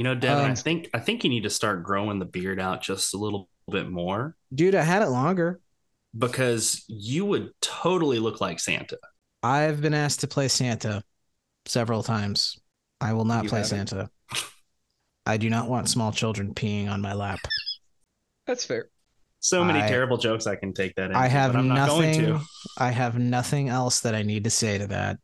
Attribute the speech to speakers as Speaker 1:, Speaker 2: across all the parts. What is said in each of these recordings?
Speaker 1: You know, Devin, I
Speaker 2: Um,
Speaker 1: think I think you need to start growing the beard out just a little bit more
Speaker 2: Dude, I had it longer.
Speaker 1: because you would totally look like Santa.
Speaker 2: I've been asked to play Santa several times. I will not
Speaker 3: You
Speaker 2: play
Speaker 3: haven't?
Speaker 2: Santa. I do not want small children peeing on my lap.
Speaker 3: That's fair.
Speaker 1: So many
Speaker 2: I-
Speaker 1: terrible jokes I can take that into,
Speaker 2: I have
Speaker 1: but I'm not going
Speaker 2: nothing.
Speaker 1: to.
Speaker 2: I have nothing else that I need to say to that.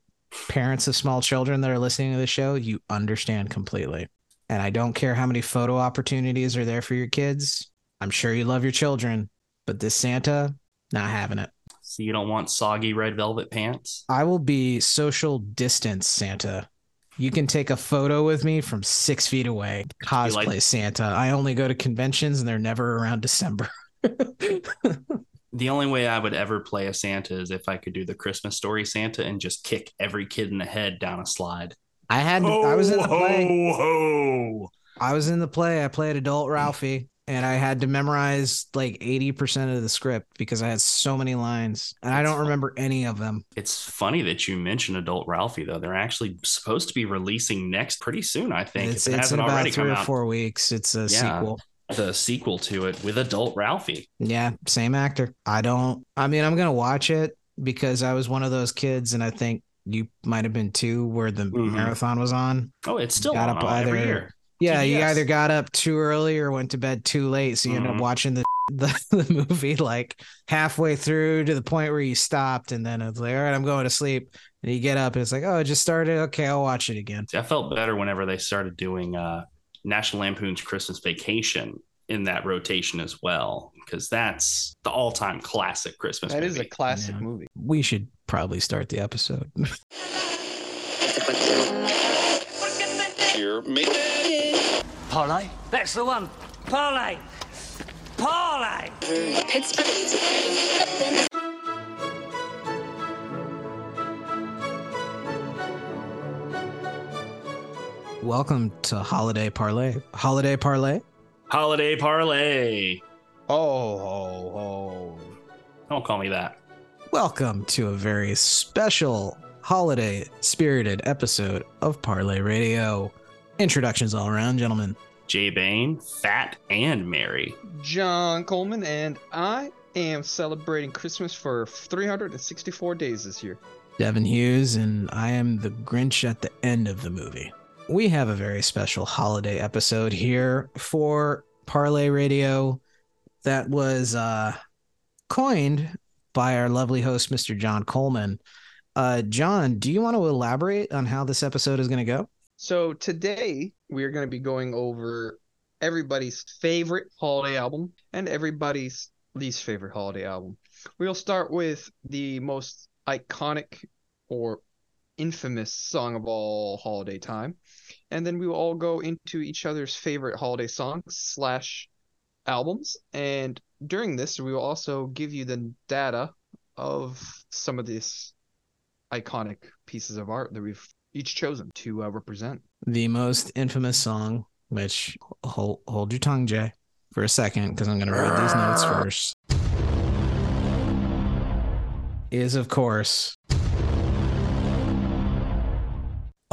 Speaker 2: Parents of small children that are listening to the show, you understand completely. And I don't care how many photo opportunities are there for your kids. I'm sure you love your children, but this Santa, not having it.
Speaker 1: So you don't want soggy red velvet pants?
Speaker 2: I will be social distance Santa. You can take a photo with me from six feet away. Cosplay
Speaker 1: like-
Speaker 2: Santa. I only go to conventions and they're never around December.
Speaker 1: The only way I would ever play a Santa is if I could do the Christmas story Santa and just kick every kid in the head down a slide.
Speaker 2: I had I was in the play.
Speaker 1: ho.
Speaker 2: I was in the play. I played adult Ralphie and I had to memorize like 80% of the script because I had so many lines and I don't remember any of them.
Speaker 1: It's funny that you mentioned Adult Ralphie, though. They're actually supposed to be releasing next pretty soon, I think.
Speaker 2: It's,
Speaker 1: it
Speaker 2: it's
Speaker 1: hasn't
Speaker 2: about
Speaker 1: already
Speaker 2: three
Speaker 1: come out.
Speaker 2: four weeks. It's a
Speaker 1: Yeah.
Speaker 2: sequel.
Speaker 1: The sequel to it with Adult Ralphie.
Speaker 2: Yeah, same actor. I don't. I mean, I'm gonna watch it because I was one of those kids, and I think you might have been too, where the
Speaker 1: Mhm.
Speaker 2: marathon was on.
Speaker 1: Oh, it's still
Speaker 2: Got
Speaker 1: on
Speaker 2: up
Speaker 1: all- every year.
Speaker 2: Yeah, you either got up too early or went to bed too late, so you end up watching the, the the movie like halfway through to the point where you stopped, and then it's like, all right, I'm going to sleep, and you get up, and it's like, oh, it just started. Okay, I'll watch it again.
Speaker 1: See, I felt better whenever they started doing uh, National Lampoon's Christmas Vacation in that rotation as well, because that's the all-time classic Christmas
Speaker 3: That
Speaker 1: movie.
Speaker 3: is a classic
Speaker 2: Yeah.
Speaker 3: movie.
Speaker 2: We should probably start the episode.
Speaker 4: Here, me.
Speaker 5: Parlay? That's the one. Parlay. Parlay. Pittsburgh.
Speaker 2: Welcome to Holiday Parlay. Holiday Parlay.
Speaker 1: Holiday Parlay.
Speaker 3: Oh, ho, ho.
Speaker 1: Don't call me that.
Speaker 2: Welcome to a very special holiday spirited episode of Parlay Radio. Introductions all around, gentlemen.
Speaker 1: Jay Bain, fat and merry.
Speaker 3: John Coleman, and I am celebrating Christmas for 364 days this year.
Speaker 2: Devin Hughes, and I am the Grinch at the end of the movie. We have a very special holiday episode here for Parlay Radio that was uh, coined by our lovely host, Mr. John Coleman. Uh, John, do you want to elaborate on how this episode is going to go?
Speaker 3: So today we are going to be going over everybody's favorite holiday album and everybody's least favorite holiday album. We'll start with the most iconic or infamous song of all holiday time, and then we will all go into each other's favorite holiday songs slash albums. And during this, we will also give you the data of some of these iconic pieces of art that we've each chosen to uh, represent.
Speaker 2: The most infamous song, which hold, hold your tongue, Jay, for a second, because I'm going to read these notes first, is, of course,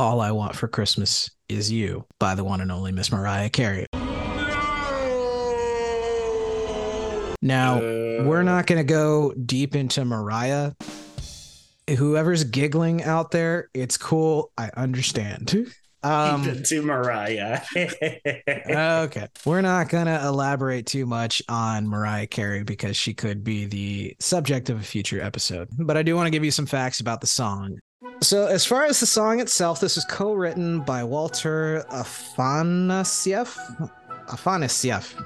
Speaker 2: All I Want for Christmas Is You by the one and only Miss Mariah Carey. Now, we're not going to go deep into Mariah. Whoever's giggling out there, it's cool. I understand. Um,
Speaker 1: to Mariah.
Speaker 2: okay. We're not going to elaborate too much on Mariah Carey because she could be the subject of a future episode. But I do want to give you some facts about the song. So, as far as the song itself, this was co written by Walter Afanasieff. Afanasieff.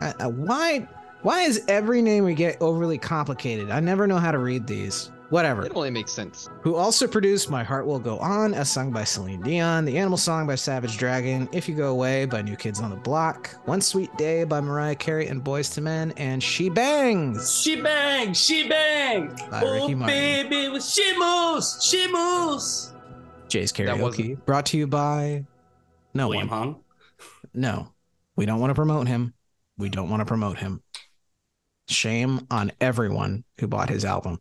Speaker 2: Uh, uh, why, why is every name we get overly complicated? I never know how to read these. Whatever
Speaker 3: It only makes sense.
Speaker 2: who also produced My Heart Will Go On, as sung by Celine Dion, The Animal Song by Savage Dragon, If You Go Away by New Kids on the Block, One Sweet Day by Mariah Carey and Boyz II Men, and She Bangs.
Speaker 1: she bang, she bang.
Speaker 2: By Ricky
Speaker 1: oh,
Speaker 2: Martin.
Speaker 1: baby, with she moves, she moves.
Speaker 2: Jay's
Speaker 3: That
Speaker 2: Karaoke,
Speaker 3: wasn't-
Speaker 2: brought to you by no
Speaker 1: William
Speaker 2: one.
Speaker 1: Hung.
Speaker 2: No, we don't want to promote him. We don't want to promote him. Shame on everyone who bought his album.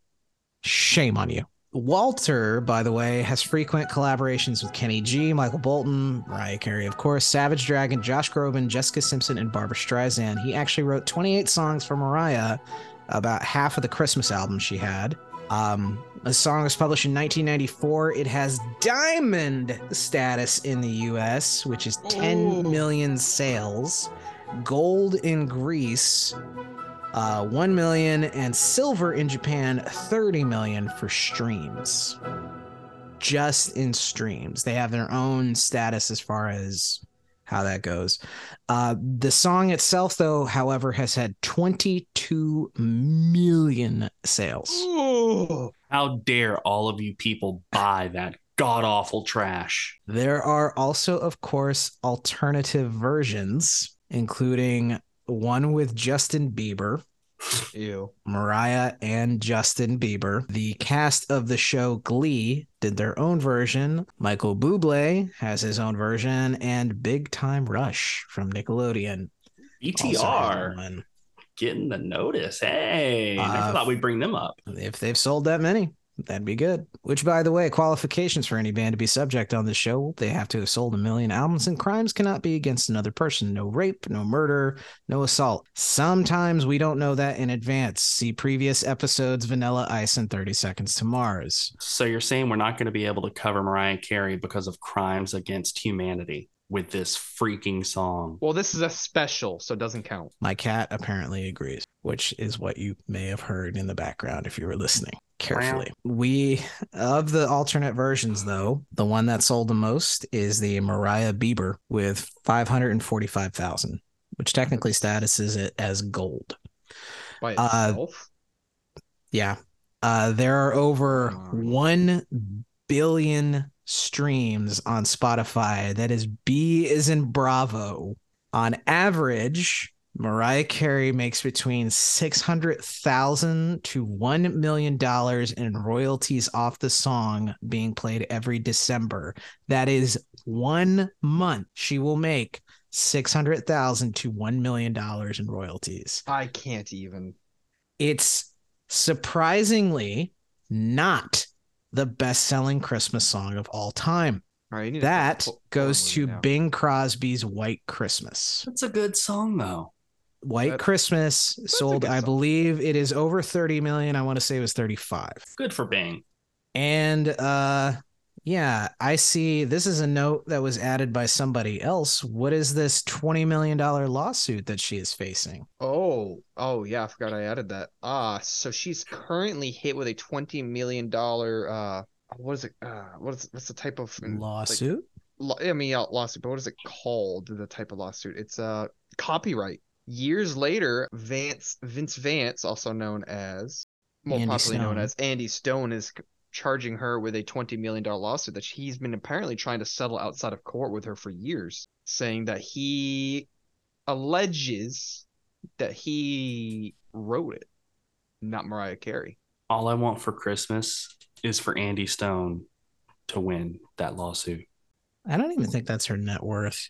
Speaker 2: Shame on you. Walter, by the way, has frequent collaborations with Kenny G, Michael Bolton, Mariah Carey, of course, Savage Dragon, Josh Groban, Jessica Simpson, and Barbara Streisand. He actually wrote 28 songs for Mariah, about half of the Christmas album she had. Um, the song was published in 1994. It has diamond status in the US, which is 10 million sales, gold in Greece, uh, 1 million, and silver in Japan, 30 million for streams. Just in streams. They have their own status as far as how that goes. Uh, the song itself, though, however, has had 22 million sales.
Speaker 3: Ooh.
Speaker 1: How dare all of you people buy that god awful trash?
Speaker 2: There are also, of course, alternative versions, including one with Justin Bieber,
Speaker 3: Ew.
Speaker 2: Mariah and Justin Bieber. The cast of the show Glee did their own version. Michael Bublé has his own version, and Big Time Rush from Nickelodeon.
Speaker 1: BTR getting the notice. Hey, I
Speaker 2: Uh,
Speaker 1: thought we'd bring them up.
Speaker 2: If they've sold that many, that'd be good. Which, by the way, qualifications for any band to be subject on this show, they have to have sold a million albums, and crimes cannot be against another person. No rape, no murder, no assault. Sometimes we don't know that in advance. See previous episodes, Vanilla Ice and 30 Seconds to Mars.
Speaker 1: So you're saying we're not going to be able to cover Mariah Carey because of crimes against humanity with this freaking song?
Speaker 3: Well, this is a special, so it doesn't count.
Speaker 2: My cat apparently agrees, which is what you may have heard in the background if you were listening carefully. We, of the alternate versions, though, the one that sold the most is the Mariah Bieber with 545,000, which technically statuses it as gold.
Speaker 3: By
Speaker 2: Uh. Yeah. Uh, there are over
Speaker 3: Wow.
Speaker 2: 1 billion streams on Spotify. That is B is in Bravo. On average, Mariah Carey makes between 600,000 to 1 million dollars in royalties off the song being played every December. That is 1 month she will make 600,000 to 1 million dollars in royalties
Speaker 3: I can't even.
Speaker 2: it's surprisingly not the best-selling Christmas song of all time.
Speaker 3: All right, you need to
Speaker 2: That
Speaker 3: pull- pull
Speaker 2: goes to
Speaker 3: now.
Speaker 2: Bing Crosby's White Christmas.
Speaker 1: That's a good song, though.
Speaker 2: White
Speaker 3: That-
Speaker 2: Christmas sold, I believe it is over 30 million. I want to say it was 35.
Speaker 1: Good for Bing.
Speaker 2: And uh yeah, I see this is a note that was added by somebody else. What is this 20 million dollar lawsuit that she is facing?
Speaker 3: Oh, oh yeah, I forgot I added that. Ah, so she's currently hit with a twenty million dollar uh what is it uh what is what's the type of like,
Speaker 2: Lawsuit?
Speaker 3: law, I mean yeah, lawsuit, but what is it called? The type of lawsuit. It's uh copyright. Years later, Vance Vince Vance, also known as more
Speaker 2: Andy
Speaker 3: popularly known as Andy Stone, is charging her with a twenty million dollar lawsuit that he's been apparently trying to settle outside of court with her for years, saying that he alleges that he wrote it, not Mariah Carey.
Speaker 1: All I want for Christmas is for Andy Stone to win that lawsuit.
Speaker 2: I don't even think that's her net worth.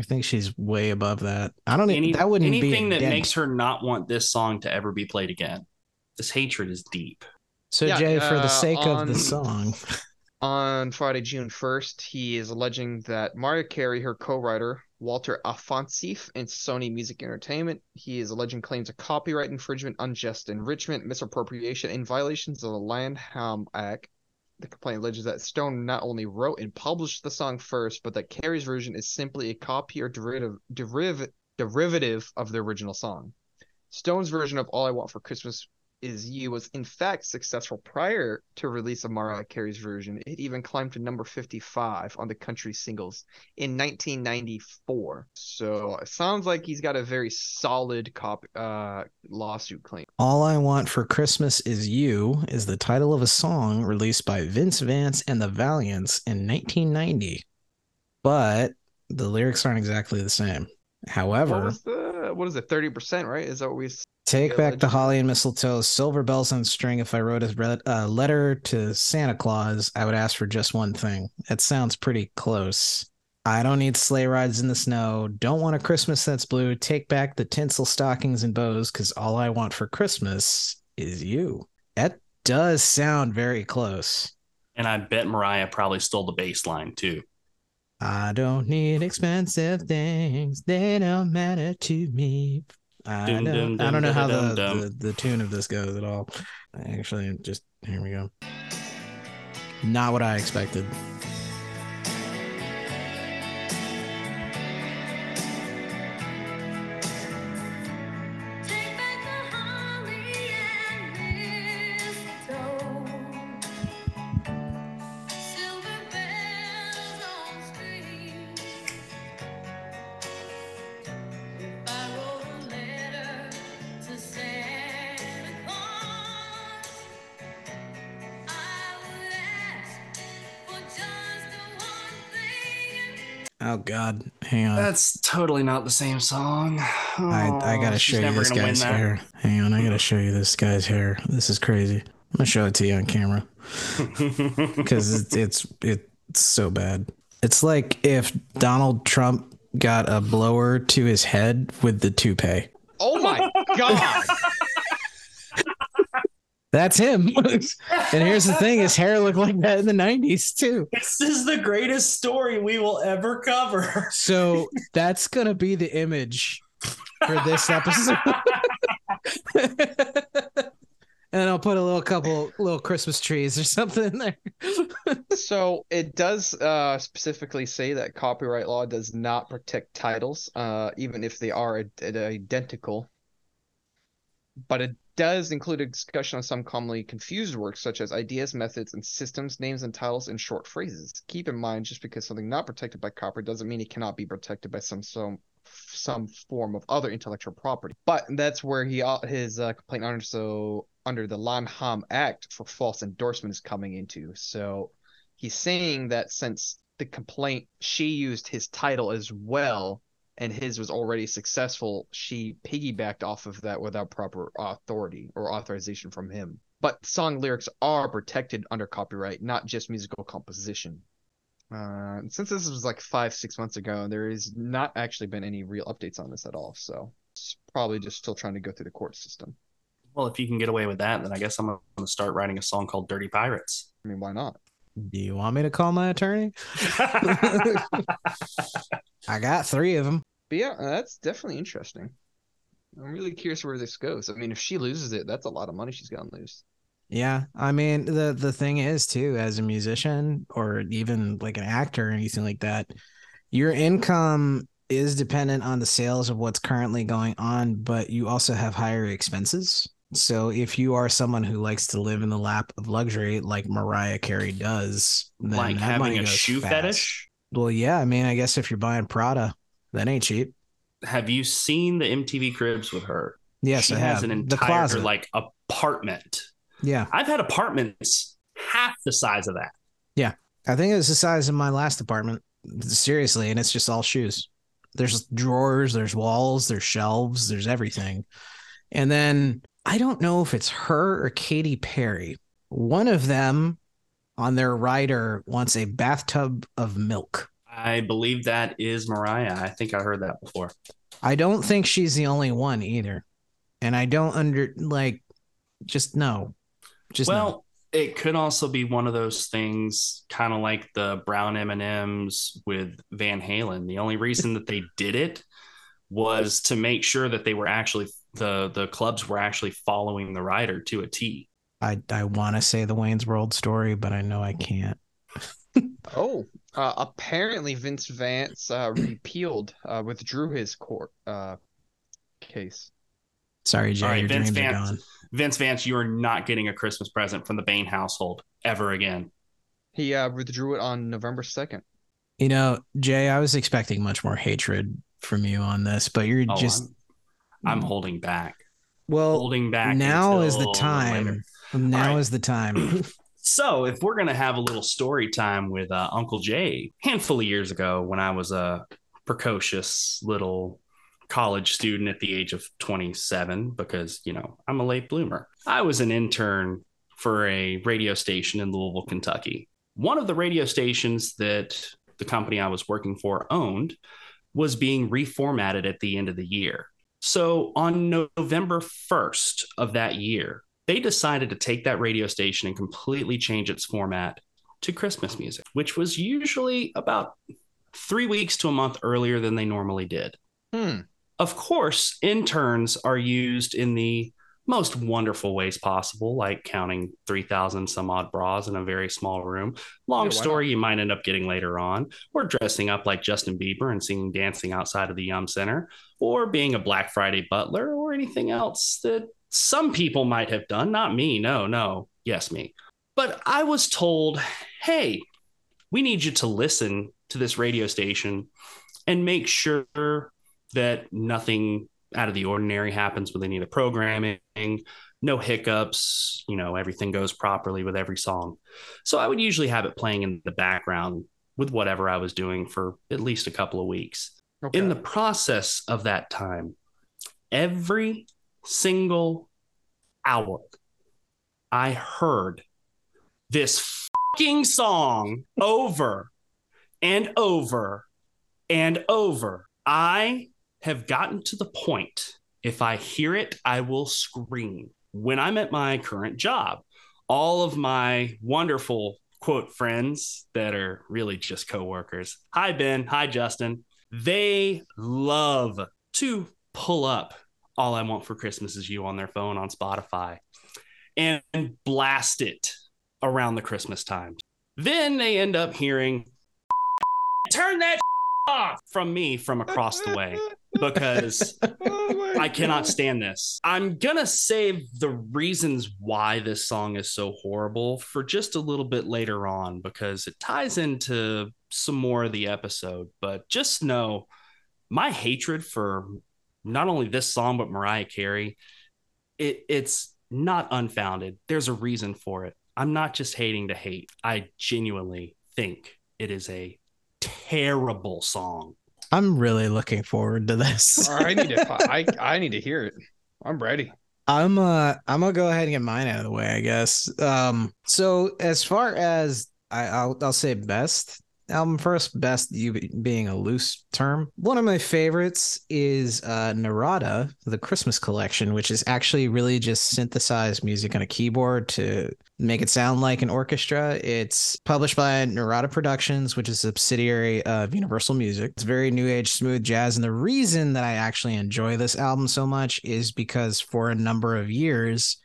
Speaker 2: I think she's way above that. I don't even
Speaker 1: Any,
Speaker 2: that wouldn't
Speaker 1: anything
Speaker 2: be a
Speaker 1: that
Speaker 2: dent.
Speaker 1: makes her not want this song to ever be played again. This hatred is deep.
Speaker 2: So
Speaker 3: Yeah,
Speaker 2: Jay, for the
Speaker 3: uh,
Speaker 2: sake of the song,
Speaker 3: On Friday, June 1st, he is alleging that Mariah Carey, her co-writer, Walter Afanasieff, and Sony Music Entertainment, he is alleging claims of copyright infringement, unjust enrichment, misappropriation, and violations of the Lanham Act. The complaint alleges that Stone not only wrote and published the song first, but that Carey's version is simply a copy or derivative deriv- derivative of the original song. Stone's version of All I Want for Christmas is You was in fact successful prior to release of Mariah Carey's version. It even climbed to number 55 on the country singles in 1994. So it sounds like he's got a very solid cop uh lawsuit claim.
Speaker 2: All I Want for Christmas Is You is the title of a song released by Vince Vance and the Valiants in 1990. But the lyrics aren't exactly the same. However,
Speaker 3: was the what is it? 30%, right? Is that what we
Speaker 2: Take back the holly and mistletoe, silver bells on string. If I wrote a re- uh, letter to Santa Claus, I would ask for just one thing. It sounds pretty close. I don't need sleigh rides in the snow. Don't want a Christmas that's blue. Take back the tinsel stockings and bows, because all I want for Christmas is you. That does sound very close.
Speaker 1: And I bet Mariah probably stole the bass line too.
Speaker 2: I don't need expensive things. They don't matter to me. I
Speaker 1: dun,
Speaker 2: I don't know how the, the, the tune of this goes at all. Actually, just here we go. Not what I expected.
Speaker 1: Totally not the same song.
Speaker 2: I, I
Speaker 1: Oh,
Speaker 2: gotta show you this guy's hair. Hang on, I gotta show you this guy's hair. This is crazy. I'm gonna show it to you on camera because it's, it's it's so bad. It's like if Donald Trump got a blower to his head with the toupee.
Speaker 3: Oh my god!
Speaker 2: That's him. and here's the thing: his hair looked like that in the '90s too.
Speaker 1: this is the greatest story we will ever cover.
Speaker 2: So that's gonna be the image for this episode. and I'll put a little couple little Christmas trees or something in there.
Speaker 3: so it does uh, specifically say that copyright law does not protect titles, uh, even if they are ad- ad- identical. But it does include a discussion on some commonly confused works, such as ideas, methods, and systems, names, and titles, and short phrases. Keep in mind, just because something not protected by copyright doesn't mean it cannot be protected by some some some form of other intellectual property. But that's where he uh, his uh, complaint under so under the Lanham Act for false endorsement is coming into. So he's saying that since the complaint she used his title as well and his was already successful, she piggybacked off of that without proper authority or authorization from him. But song lyrics are protected under copyright, not just musical composition. Uh, since this was like five, six months ago, there has not actually been any real updates on this at all. So it's probably just still trying to go through the court system.
Speaker 1: Well, if you can get away with that, then I guess I'm going to start writing a song called Dirty Pirates.
Speaker 3: I mean, why not?
Speaker 2: Do you want me to call my attorney? I got three of them.
Speaker 3: But yeah, uh, that's definitely interesting. I'm really curious where this goes. I mean, if she loses it, that's a lot of money she's gonna lose.
Speaker 2: Yeah, I mean the the thing is too, as a musician or even like an actor or anything like that, your income is dependent on the sales of what's currently going on, but you also have higher expenses. So if you are someone who likes to live in the lap of luxury, like Mariah Carey does, then
Speaker 1: like
Speaker 2: that money
Speaker 1: having a
Speaker 2: goes
Speaker 1: shoe
Speaker 2: fast.
Speaker 1: fetish.
Speaker 2: Well, yeah, I mean, I guess if you're buying Prada, that ain't cheap.
Speaker 1: Have you seen the MTV Cribs with her?
Speaker 2: Yes,
Speaker 1: she
Speaker 2: I
Speaker 1: has
Speaker 2: have
Speaker 1: an
Speaker 2: the
Speaker 1: entire
Speaker 2: closet.
Speaker 1: like apartment.
Speaker 2: yeah,
Speaker 1: I've had apartments half the size of that.
Speaker 2: Yeah, I think it was the size of my last apartment. Seriously, and it's just all shoes. There's drawers, there's walls, there's shelves, there's everything. And then I don't know if it's her or Katy Perry. One of them on their rider wants a bathtub of milk.
Speaker 1: I believe that is Mariah. I think I heard that before.
Speaker 2: I don't think she's the only one either. And I don't under like just no. Just no.
Speaker 1: well, it could also be one of those things, kind of like the brown M and M's with Van Halen. The only reason that they did it was to make sure that they were actually the the clubs were actually following the rider to a T.
Speaker 2: I I want to say the Wayne's World story, but I know I can't.
Speaker 3: Oh, uh, apparently Vince Vance uh, repealed, uh, withdrew his court uh, case.
Speaker 2: Sorry, Jay,
Speaker 1: All right,
Speaker 2: your
Speaker 1: Vince
Speaker 2: dreams are
Speaker 1: Vance.
Speaker 2: gone.
Speaker 1: Vince Vance, you are not getting a Christmas present from the Bain household ever again.
Speaker 3: He uh, withdrew it on November second.
Speaker 2: You know, Jay, I was expecting much more hatred from you on this, but you're
Speaker 1: Oh,
Speaker 2: just
Speaker 1: I'm, I'm holding back.
Speaker 2: well.
Speaker 1: holding back.
Speaker 2: Now is the time.
Speaker 1: later.
Speaker 2: Now
Speaker 1: All right.
Speaker 2: is the time.
Speaker 1: So, if we're gonna have a little story time with uh, Uncle Jay, handful of years ago, when I was a precocious little college student at the age of 27, because you know I'm a late bloomer, I was an intern for a radio station in Louisville, Kentucky. One of the radio stations that the company I was working for owned was being reformatted at the end of the year. So on November 1st of that year, they decided to take that radio station and completely change its format to Christmas music, which was usually about three weeks to a month earlier than they normally did.
Speaker 3: Hmm.
Speaker 1: Of course, interns are used in the most wonderful ways possible, like counting 3,000 some odd bras in a very small room. Long
Speaker 3: Yeah,
Speaker 1: story you might end up getting later on, or dressing up like Justin Bieber and singing dancing outside of the Yum Center, or being a Black Friday butler, or anything else that some people might have done. Not me. No, no. Yes, me. But I was told, hey, we need you to listen to this radio station and make sure that nothing out of the ordinary happens with any of the programming, no hiccups, you know, everything goes properly with every song. So I would usually have it playing in the background with whatever I was doing for at least a couple of weeks.
Speaker 3: Okay.
Speaker 1: In the process of that time, every single hour, I heard this fucking song over and over and over. I have gotten to the point, if I hear it, I will scream. When I'm at my current job, all of my wonderful quote friends that are really just coworkers. Hi, Ben. Hi, Justin. They love to pull up All I Want for Christmas Is You on their phone on Spotify and blast it around the Christmas time. Then they end up hearing, turn that off from me from across the way because
Speaker 3: Oh
Speaker 1: I cannot
Speaker 3: God.
Speaker 1: stand this. I'm gonna save the reasons why this song is so horrible for just a little bit later on because it ties into some more of the episode. But just know my hatred for not only this song but Mariah Carey, it it's not unfounded. There's a reason for it. I'm not just hating to hate. I genuinely think it is a terrible song.
Speaker 2: I'm really looking forward to this.
Speaker 3: I need to. I I need to hear it. I'm ready.
Speaker 2: I'm uh I'm gonna go ahead and get mine out of the way, I guess. Um so as far as I, I'll I'll say best album first, best you being a loose term. One of my favorites is uh Narada, the Christmas collection, which is actually really just synthesized music on a keyboard to make it sound like an orchestra. It's published by Narada Productions, which is a subsidiary of Universal Music. It's very new age smooth jazz. And the reason that I actually enjoy this album so much is because for a number of years,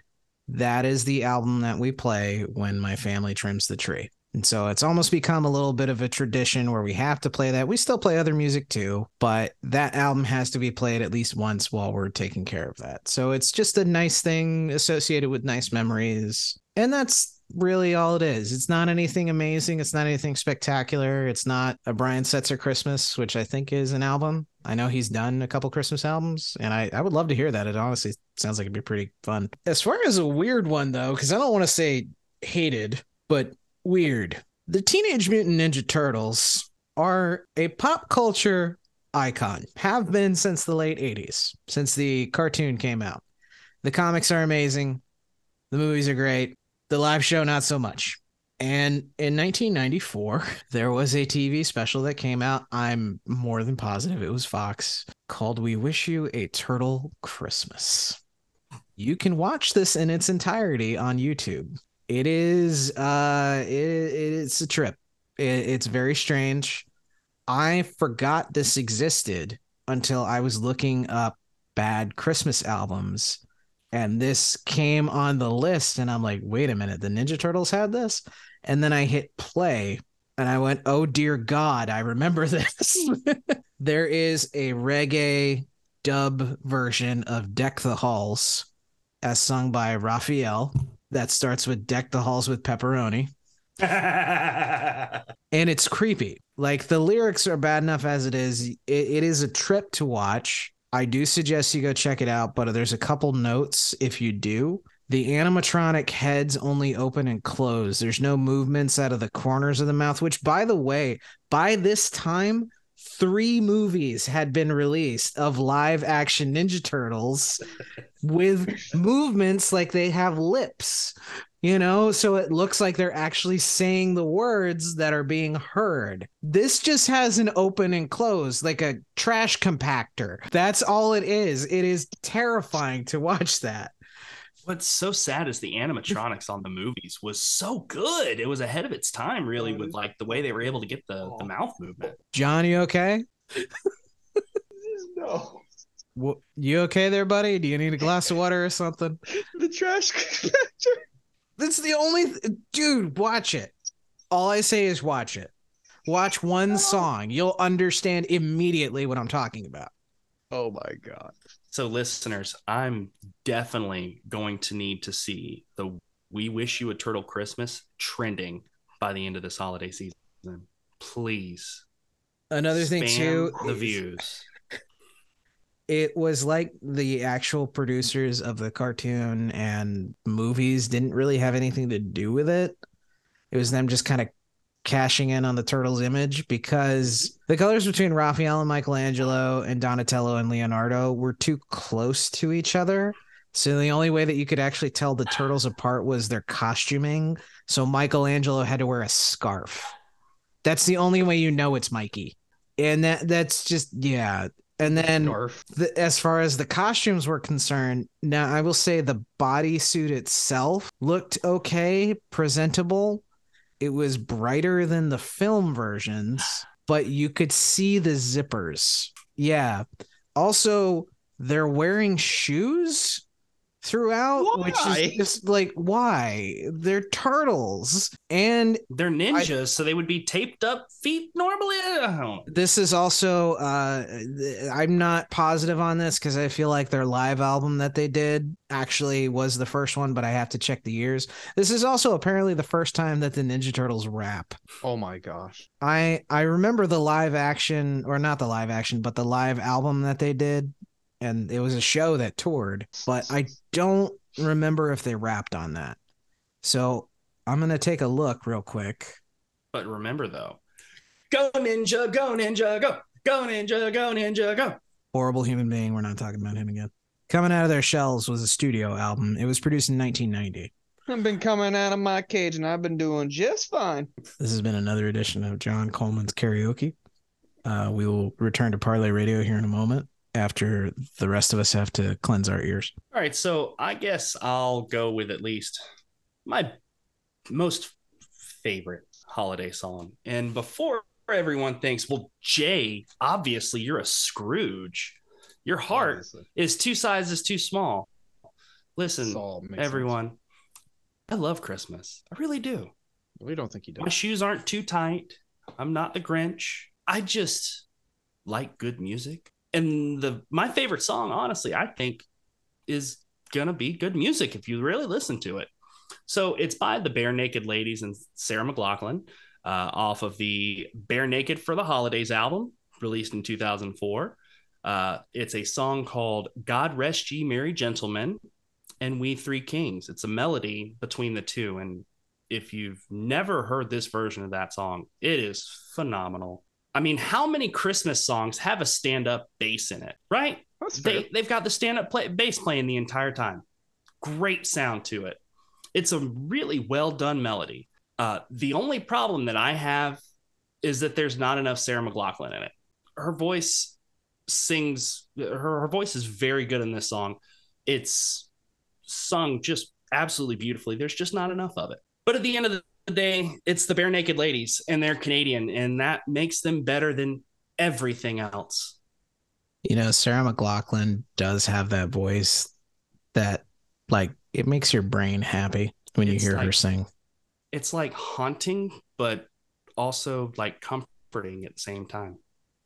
Speaker 2: that is the album that we play when my family trims the tree. And so it's almost become a little bit of a tradition where we have to play that. We still play other music too, but that album has to be played at least once while we're taking care of that. So it's just a nice thing associated with nice memories. And that's really all it is. It's not anything amazing. It's not anything spectacular. It's not a Brian Setzer Christmas, which I think is an album. I know he's done a couple Christmas albums, and I, I would love to hear that. It honestly sounds like it'd be pretty fun. As far as a weird one, though, because I don't want to say hated, but weird. The Teenage Mutant Ninja Turtles are a pop culture icon, have been since the late 80s, since the cartoon came out. The comics are amazing. The movies are great. The live show, not so much. And in 1994, there was a TV special that came out. I'm more than positive it was Fox called We Wish You a Turtle Christmas. You can watch this in its entirety on YouTube. It is uh it, it's a trip. It, it's very strange. I forgot this existed until I was looking up bad Christmas albums and this came on the list and i'm like wait a minute the ninja turtles had this and then i hit play and i went oh dear god i remember this there is a reggae dub version of deck the halls as sung by raphael that starts with deck the halls with pepperoni and it's creepy. Like the lyrics are bad enough as it is. It, it is a trip to watch. I do suggest you go check it out, but there's a couple notes if you do. The animatronic heads only open and close. There's no movements out of the corners of the mouth, which, by the way, by this time, three movies had been released of live action Ninja Turtles with movements like they have lips you know? So it looks like they're actually saying the words that are being heard. This just has an open and close like a trash compactor. That's all it is. It is terrifying to watch that
Speaker 1: What's so sad is the animatronics on the movies was so good. It was ahead of its time, really, with mm-hmm. like the way they were able to get the, the mouth movement.
Speaker 2: John, you okay?
Speaker 3: No.
Speaker 2: Wh- You okay there, buddy? Do you need a glass of water or something?
Speaker 3: The trash compactor.
Speaker 2: That's the only th- dude. Watch it. All I say is watch it. Watch one song. You'll understand immediately what I'm talking about.
Speaker 3: Oh my god.
Speaker 1: So, listeners, I'm definitely going to need to see the We Wish You a Turtle Christmas trending by the end of this holiday season. Please.
Speaker 2: Another thing too,
Speaker 1: the views.
Speaker 2: it was like the actual producers of the cartoon and movies didn't really have anything to do with it. It was them just kind of cashing in on the turtles image because the colors between Raphael and Michelangelo and Donatello and Leonardo were too close to each other. So the only way that you could actually tell the turtles apart was their costuming. So Michelangelo had to wear a scarf. That's the only way you know it's Mikey. And that that's just yeah. And then the, as far as the costumes were concerned, now I will say the bodysuit itself looked okay, presentable. It was brighter than the film versions, but you could see the zippers. Yeah. Also, they're wearing shoes throughout, which is just like why? They're turtles. And
Speaker 1: They're ninjas, so they would be taped up feet normally. I don't know.
Speaker 2: this is also uh i'm not positive on this because i feel like their live album that they did actually was the first one but i have to check the years this is also apparently the first time that the ninja turtles rap
Speaker 3: Oh my gosh.
Speaker 2: i i remember the live action or not the live action but the live album that they did and it was a show that toured but i don't remember if they rapped on that so i'm gonna take a look real quick
Speaker 1: But remember, though, go ninja, go ninja, go, go ninja, go ninja, go.
Speaker 2: horrible human being. We're not talking about him again. Coming Out of Their Shells was a studio album. It was produced in 1990.
Speaker 3: I've been coming out of my cage and I've been doing just fine.
Speaker 2: This has been another edition of John Coleman's Karaoke. Uh, we will return to Parlay Radio here in a moment after the rest of us have to cleanse our ears.
Speaker 1: All right, so I guess I'll go with at least my most favorite holiday song. And before everyone thinks, well, Jay, obviously you're a Scrooge. Your heart
Speaker 3: Obviously.
Speaker 1: is two sizes too small. Listen,
Speaker 3: This all makes sense.
Speaker 1: everyone, I love Christmas. I really do.
Speaker 3: We don't think he does.
Speaker 1: My shoes aren't too tight. I'm not the Grinch. I just like good music. And the my favorite song, honestly, I think is gonna be good music if you really listen to it. So it's by the Barenaked Ladies and Sarah McLachlan, uh, off of the Barenaked for the Holidays album, released in 2004. Uh, it's a song called God Rest Ye Merry Gentlemen and We Three Kings. It's a melody between the two. And if you've never heard this version of that song, it is phenomenal. I mean, how many Christmas songs have a stand up bass in it, right?
Speaker 3: That's fair.
Speaker 1: They, they've got the stand up play, bass playing the entire time. Great sound to it. It's a really well done melody. Uh, the only problem that I have is that there's not enough Sarah McLachlan in it. Her voice sings, her, her voice is very good in this song. It's sung just absolutely beautifully. There's just not enough of it. But at the end of the day, it's the Barenaked Ladies, and they're Canadian, and that makes them better than everything else.
Speaker 2: You know, Sarah McLachlan does have that voice that, like, it makes your brain happy when you
Speaker 1: It's
Speaker 2: hear her sing.
Speaker 1: It's like haunting, but also like comforting at the same time.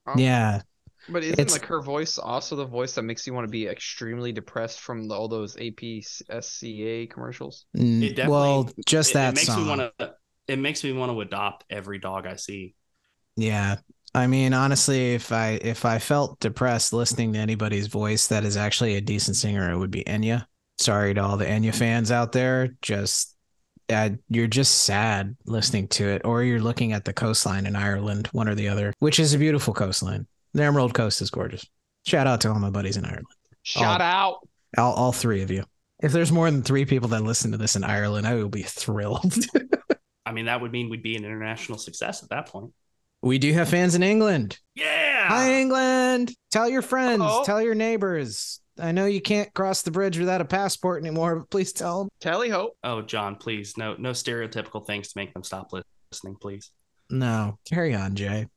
Speaker 3: Um,
Speaker 2: Yeah.
Speaker 3: But isn't
Speaker 2: It's-
Speaker 3: like her voice also the voice that makes you want to be extremely depressed from the, all those ASPCA commercials?
Speaker 2: Mm,
Speaker 1: It definitely-
Speaker 2: well, just
Speaker 1: it,
Speaker 2: that
Speaker 1: it makes
Speaker 2: song.
Speaker 1: me want to. It makes me want to adopt every dog I see.
Speaker 2: Yeah. I mean, honestly, if I if I felt depressed listening to anybody's voice that is actually a decent singer, it would be Enya. Sorry to all the Enya fans out there. Just uh, you're just sad listening to it, or you're looking at the coastline in Ireland, one or the other, which is a beautiful coastline. The Emerald Coast is gorgeous. Shout out to all my buddies in Ireland,
Speaker 3: Shout out.
Speaker 2: all, all three of you. If there's more than three people that listen to this in Ireland, I will be thrilled.
Speaker 1: I mean, that would mean we'd be an international success at that point.
Speaker 2: we do have fans in England.
Speaker 1: Yeah.
Speaker 2: Hi, England. Tell your friends,
Speaker 3: Hello.
Speaker 2: tell your neighbors. I know you can't cross the bridge without a passport anymore, but please tell him.
Speaker 3: Tally ho.
Speaker 1: Oh, John, please, no, no stereotypical things to make them stop listening, please.
Speaker 2: No, carry on, Jay.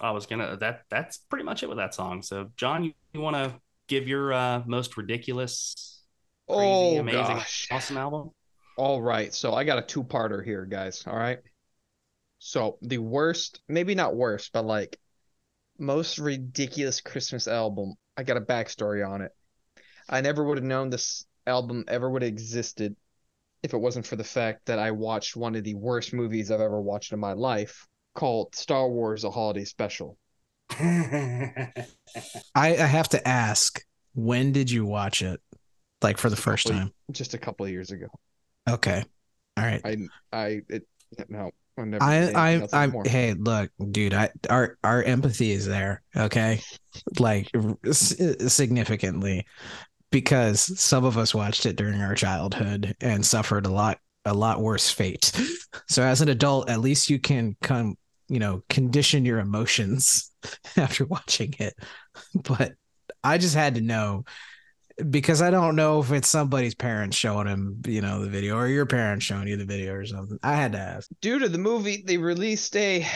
Speaker 1: I was gonna that. That's pretty much it with that song. So, John, you, you want to give your uh, most ridiculous, crazy,
Speaker 3: oh
Speaker 1: amazing,
Speaker 3: gosh.
Speaker 1: awesome album?
Speaker 3: All right, so I got a two-parter here, guys. All right. So the worst, maybe not worst, but like most ridiculous Christmas album. I got a backstory on it. I never would have known this album ever would have existed if it wasn't for the fact that I watched one of the worst movies I've ever watched in my life, called Star Wars: A Holiday Special.
Speaker 2: I, I have to ask, when did you watch it? Like for the first
Speaker 3: Couple-
Speaker 2: time?
Speaker 3: Just a couple of years ago.
Speaker 2: Okay. All right.
Speaker 3: I, I, it, no, I never.
Speaker 2: I I
Speaker 3: nothing
Speaker 2: I'm hey look dude I our our empathy is there okay like s- significantly because some of us watched it during our childhood and suffered a lot a lot worse fate so as an adult at least you can come you know condition your emotions after watching it. But I just had to know because I don't know if it's somebody's parents showing him you know the video or your parents showing you the video or something. I had to ask.
Speaker 3: Due to the movie, they released a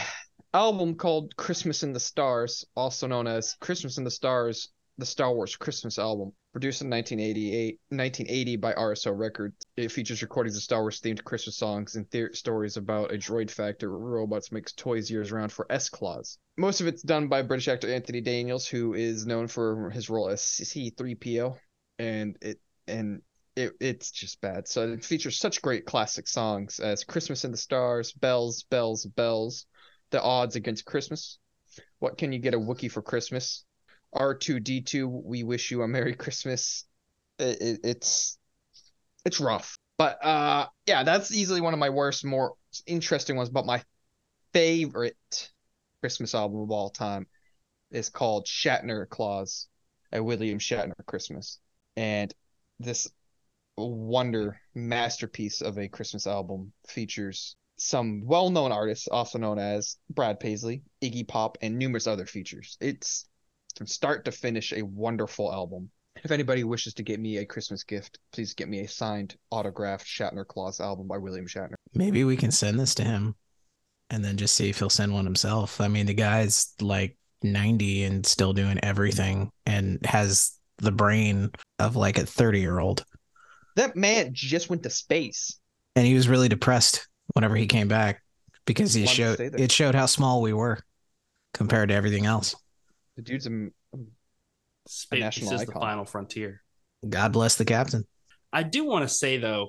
Speaker 3: album called Christmas in the Stars, also known as Christmas in the Stars, the Star Wars Christmas album, produced in 1988, 1980 by RSO Records. It features recordings of Star Wars themed Christmas songs and the- stories about a droid factory where robots makes toys years round for S Claus. Most of it's done by British actor Anthony Daniels, who is known for his role as C3PO, and it and it, it's just bad. So it features such great classic songs as Christmas in the Stars, Bells, Bells, Bells, The Odds Against Christmas, What Can You Get a Wookiee for Christmas, R2D2, We Wish You a Merry Christmas. It, it, it's it's rough. But uh yeah, that's easily one of my worst, more interesting ones. But my favorite Christmas album of all time is called Shatner Claus, a William Shatner Christmas. And this wonder masterpiece of a Christmas album features some well-known artists, also known as Brad Paisley, Iggy Pop, and numerous other features. It's from start to finish a wonderful album. If anybody wishes to get me a Christmas gift, please get me a signed, autographed Shatner Claus album by William Shatner.
Speaker 2: Maybe we can send this to him and then just see if he'll send one himself. I mean, the guy's like 90 and still doing everything and has the brain of like a 30 year old.
Speaker 3: That man just went to space.
Speaker 2: And he was really depressed whenever he came back because he showed it showed how small we were compared to everything else.
Speaker 3: The dude's a
Speaker 1: Space
Speaker 3: national
Speaker 1: is the
Speaker 3: icon.
Speaker 1: final frontier.
Speaker 2: God bless the captain.
Speaker 1: I do want to say though,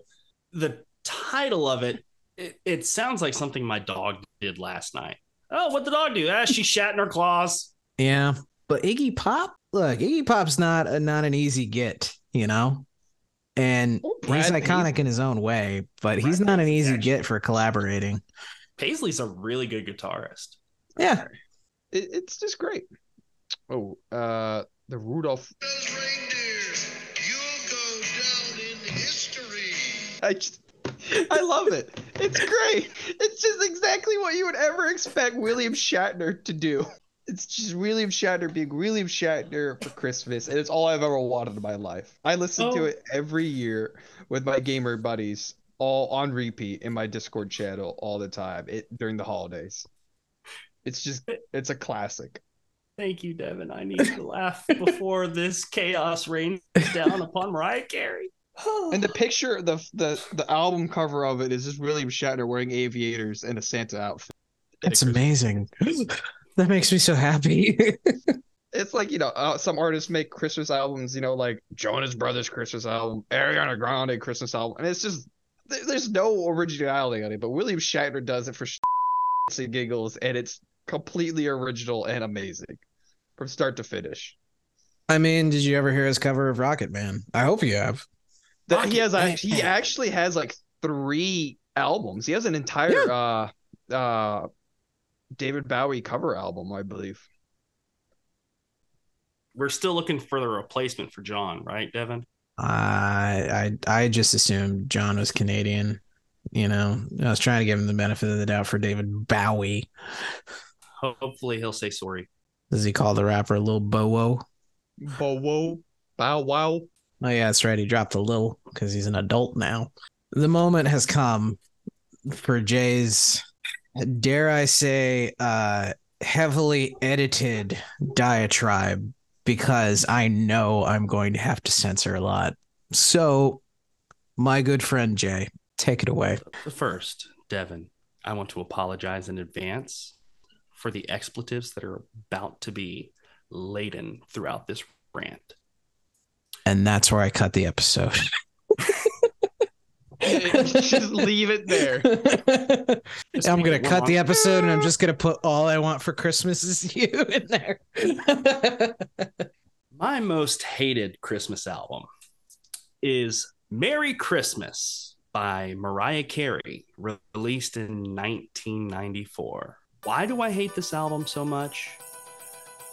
Speaker 1: the title of it, it, it sounds like something my dog did last night. Oh, what the dog do? Ah, she shat in her claws.
Speaker 2: Yeah. But Iggy Pop, look, Iggy Pop's not a, not an easy get, you know? And
Speaker 3: Oh,
Speaker 2: he's
Speaker 3: Brad
Speaker 2: iconic in his own way, but he's
Speaker 1: Brad
Speaker 2: not an easy
Speaker 1: actually.
Speaker 2: get for collaborating.
Speaker 1: Paisley's a really good guitarist.
Speaker 2: Yeah.
Speaker 3: it, it's just great. Oh, uh the Rudolph
Speaker 6: Those reindeers, you'll go down in history.
Speaker 3: I just, I love it. It's great. It's just exactly what you would ever expect William Shatner to do. It's just William Shatner being William Shatner for Christmas, and it's all I've ever wanted in my life. I listen to
Speaker 1: Oh.
Speaker 3: it every year with my gamer buddies, all on repeat in my Discord channel all the time. It during the holidays. It's just it's a classic.
Speaker 1: Thank you, Devin. I need to laugh before this chaos rains down upon Mariah Carey.
Speaker 3: And the picture, the the the album cover of it is just William Shatner wearing aviators and a Santa outfit.
Speaker 2: That's amazing. that makes me so happy.
Speaker 3: it's like you know uh, some artists make christmas albums you know like jonas brothers christmas album ariana grande christmas album and it's just there- there's no originality on it but william shatner does it for shits and giggles and it's completely original and amazing from start to finish
Speaker 2: I mean, did you ever hear his cover of Rocket Man? I hope you have.
Speaker 3: that he has
Speaker 2: Rocket
Speaker 3: he actually has like three albums he has an entire uh uh david bowie cover album i believe
Speaker 1: We're still looking for the replacement for John, right, Devin?
Speaker 2: I I I just assumed John was Canadian. You know, I was trying to give him the benefit of the doubt for David Bowie.
Speaker 1: Hopefully he'll say sorry.
Speaker 2: Does he call the rapper Lil Bowo?
Speaker 3: Bowo. Bow wow.
Speaker 2: Oh yeah, that's right. He dropped a little because he's an adult now. The moment has come for Jay's, dare I say, uh, heavily edited diatribe because I know I'm going to have to censor a lot. So, my good friend Jay, take it away.
Speaker 1: First, Devin, I want to apologize in advance for the expletives that are about to be laden throughout this rant.
Speaker 2: And that's where I cut the episode.
Speaker 3: Just leave it there.
Speaker 2: I'm gonna cut the episode and I'm just gonna put all I want for Christmas is you in there.
Speaker 1: My most hated Christmas album is Merry Christmas by Mariah Carey, released in 1994. Why do I hate this album so much?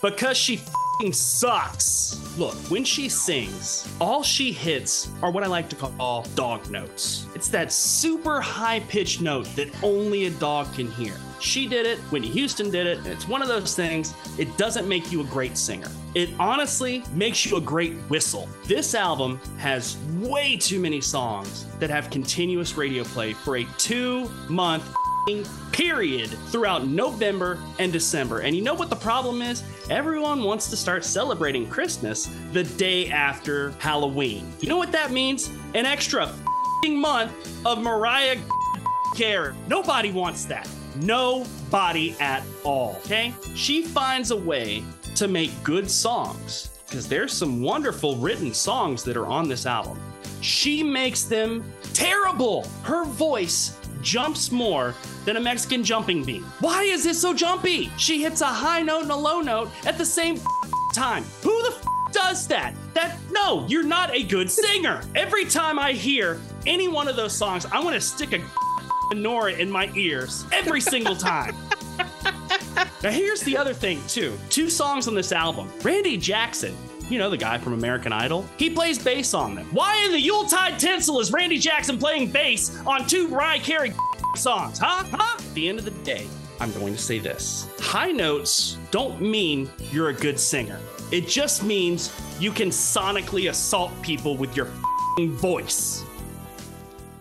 Speaker 1: Because she sucks. Look, when she sings, all she hits are what I like to call dog notes. It's that super high pitched note that only a dog can hear. She did it, Whitney Houston did it, and it's one of those things, it doesn't make you a great singer. It honestly makes you a great whistle. This album has way too many songs that have continuous radio play for a two month period throughout November and December. And you know what the problem is? Everyone wants to start celebrating Christmas the day after Halloween. You know what that means? An extra month of Mariah Carey. Nobody wants that. Nobody at all. Okay? She finds a way to make good songs because there's some wonderful written songs that are on this album. She makes them terrible. Her voice jumps more than a Mexican jumping bean. Why is this so jumpy? She hits a high note and a low note at the same time. Who the does that? That no, you're not a good singer. Every time I hear any one of those songs, I want to stick a menorah in my ears every single time. now here's the other thing too. Two songs on this album. Randy Jackson you know, the guy from American Idol. He plays bass on them. Why in the Yuletide tinsel is Randy Jackson playing bass on two Mariah Carey songs, huh? Huh? At the end of the day, I'm going to say this high notes don't mean you're a good singer, it just means you can sonically assault people with your voice.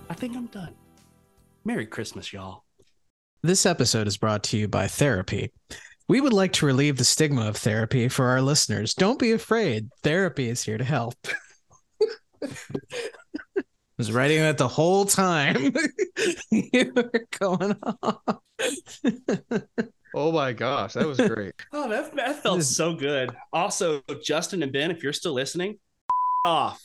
Speaker 1: I think I'm done. Merry Christmas, y'all.
Speaker 2: This episode is brought to you by Therapy. We would like to relieve the stigma of therapy for our listeners. Don't be afraid. Therapy is here to help. I was writing that the whole time you were going on.
Speaker 3: Oh my gosh, that was great.
Speaker 1: Oh, that, that felt
Speaker 2: This-
Speaker 1: so good. Also, Justin and Ben, if you're still listening, off.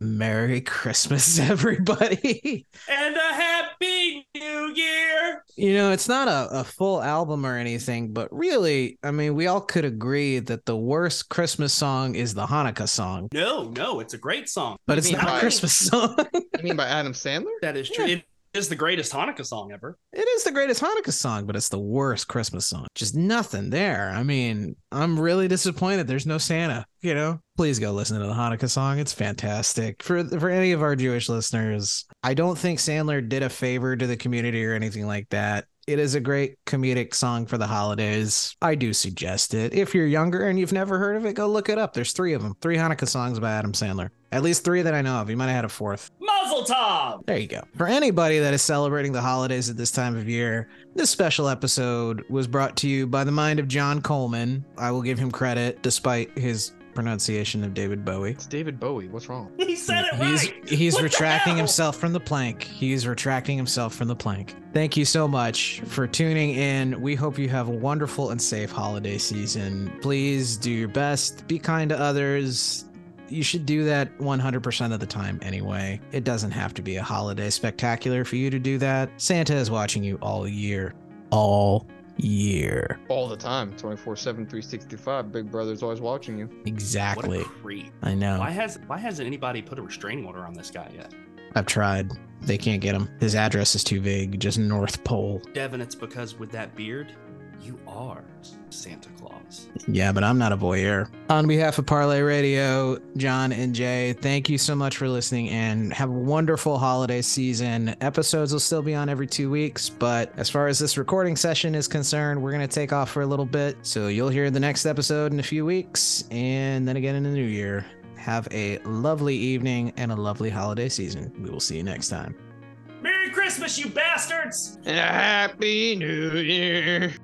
Speaker 2: Merry Christmas, everybody.
Speaker 1: And a happy new year.
Speaker 2: You know, it's not a, a full album or anything, but really, I mean, we all could agree that the worst Christmas song is the Hanukkah song,
Speaker 1: No, no, it's a great song.
Speaker 2: but
Speaker 3: You
Speaker 2: it's
Speaker 3: mean
Speaker 2: not a Christmas song.
Speaker 3: You mean by Adam Sandler?
Speaker 1: That is true. It is the greatest Hanukkah song ever.
Speaker 2: It is the greatest Hanukkah song, but it's the worst Christmas song. Just nothing there. I mean, I'm really disappointed there's no Santa, you know? Please go listen to the Hanukkah song. It's fantastic. For for any of our Jewish listeners, I don't think Sandler did a favor to the community or anything like that. It is a great comedic song for the holidays. I do suggest it. If you're younger and you've never heard of it, go look it up. There's three of them. Three Hanukkah songs by Adam Sandler. At least three that I know of. You might have had a fourth.
Speaker 1: Mazel tov.
Speaker 2: There you go. For anybody that is celebrating the holidays at this time of year, this special episode was brought to you by the mind of John Coleman. I will give him credit despite his pronunciation of David Bowie.
Speaker 3: It's David Bowie. What's wrong?
Speaker 1: He said it
Speaker 2: He's
Speaker 1: right.
Speaker 2: he's
Speaker 1: What
Speaker 2: retracting himself from the plank. He's retracting himself from the plank. Thank you so much for tuning in. We hope you have a wonderful and safe holiday season. Please do your best. Be kind to others. You should do that 100% of the time anyway. It doesn't have to be a holiday spectacular for you to do that. Santa is watching you all year. All year.
Speaker 3: All the time, 24 7, 365. Big Brother's always watching you.
Speaker 1: What
Speaker 2: Exactly.
Speaker 1: a creep.
Speaker 2: I know.
Speaker 1: Why has why hasn't anybody put a restraining order on this guy yet?
Speaker 2: I've tried. They can't get him. His address is too vague. Just North Pole.
Speaker 1: Devin, it's because with that beard, you are Santa Claus.
Speaker 2: Yeah, but I'm not a voyeur. On behalf of Parlay Radio, John and Jay, thank you so much for listening and have a wonderful holiday season. Episodes will still be on every two weeks, but as far as this recording session is concerned, we're going to take off for a little bit. So you'll hear the next episode in a few weeks and then again in the new year. Have a lovely evening and a lovely holiday season. We will see you next time.
Speaker 1: Merry Christmas, you bastards!
Speaker 3: Happy New Year.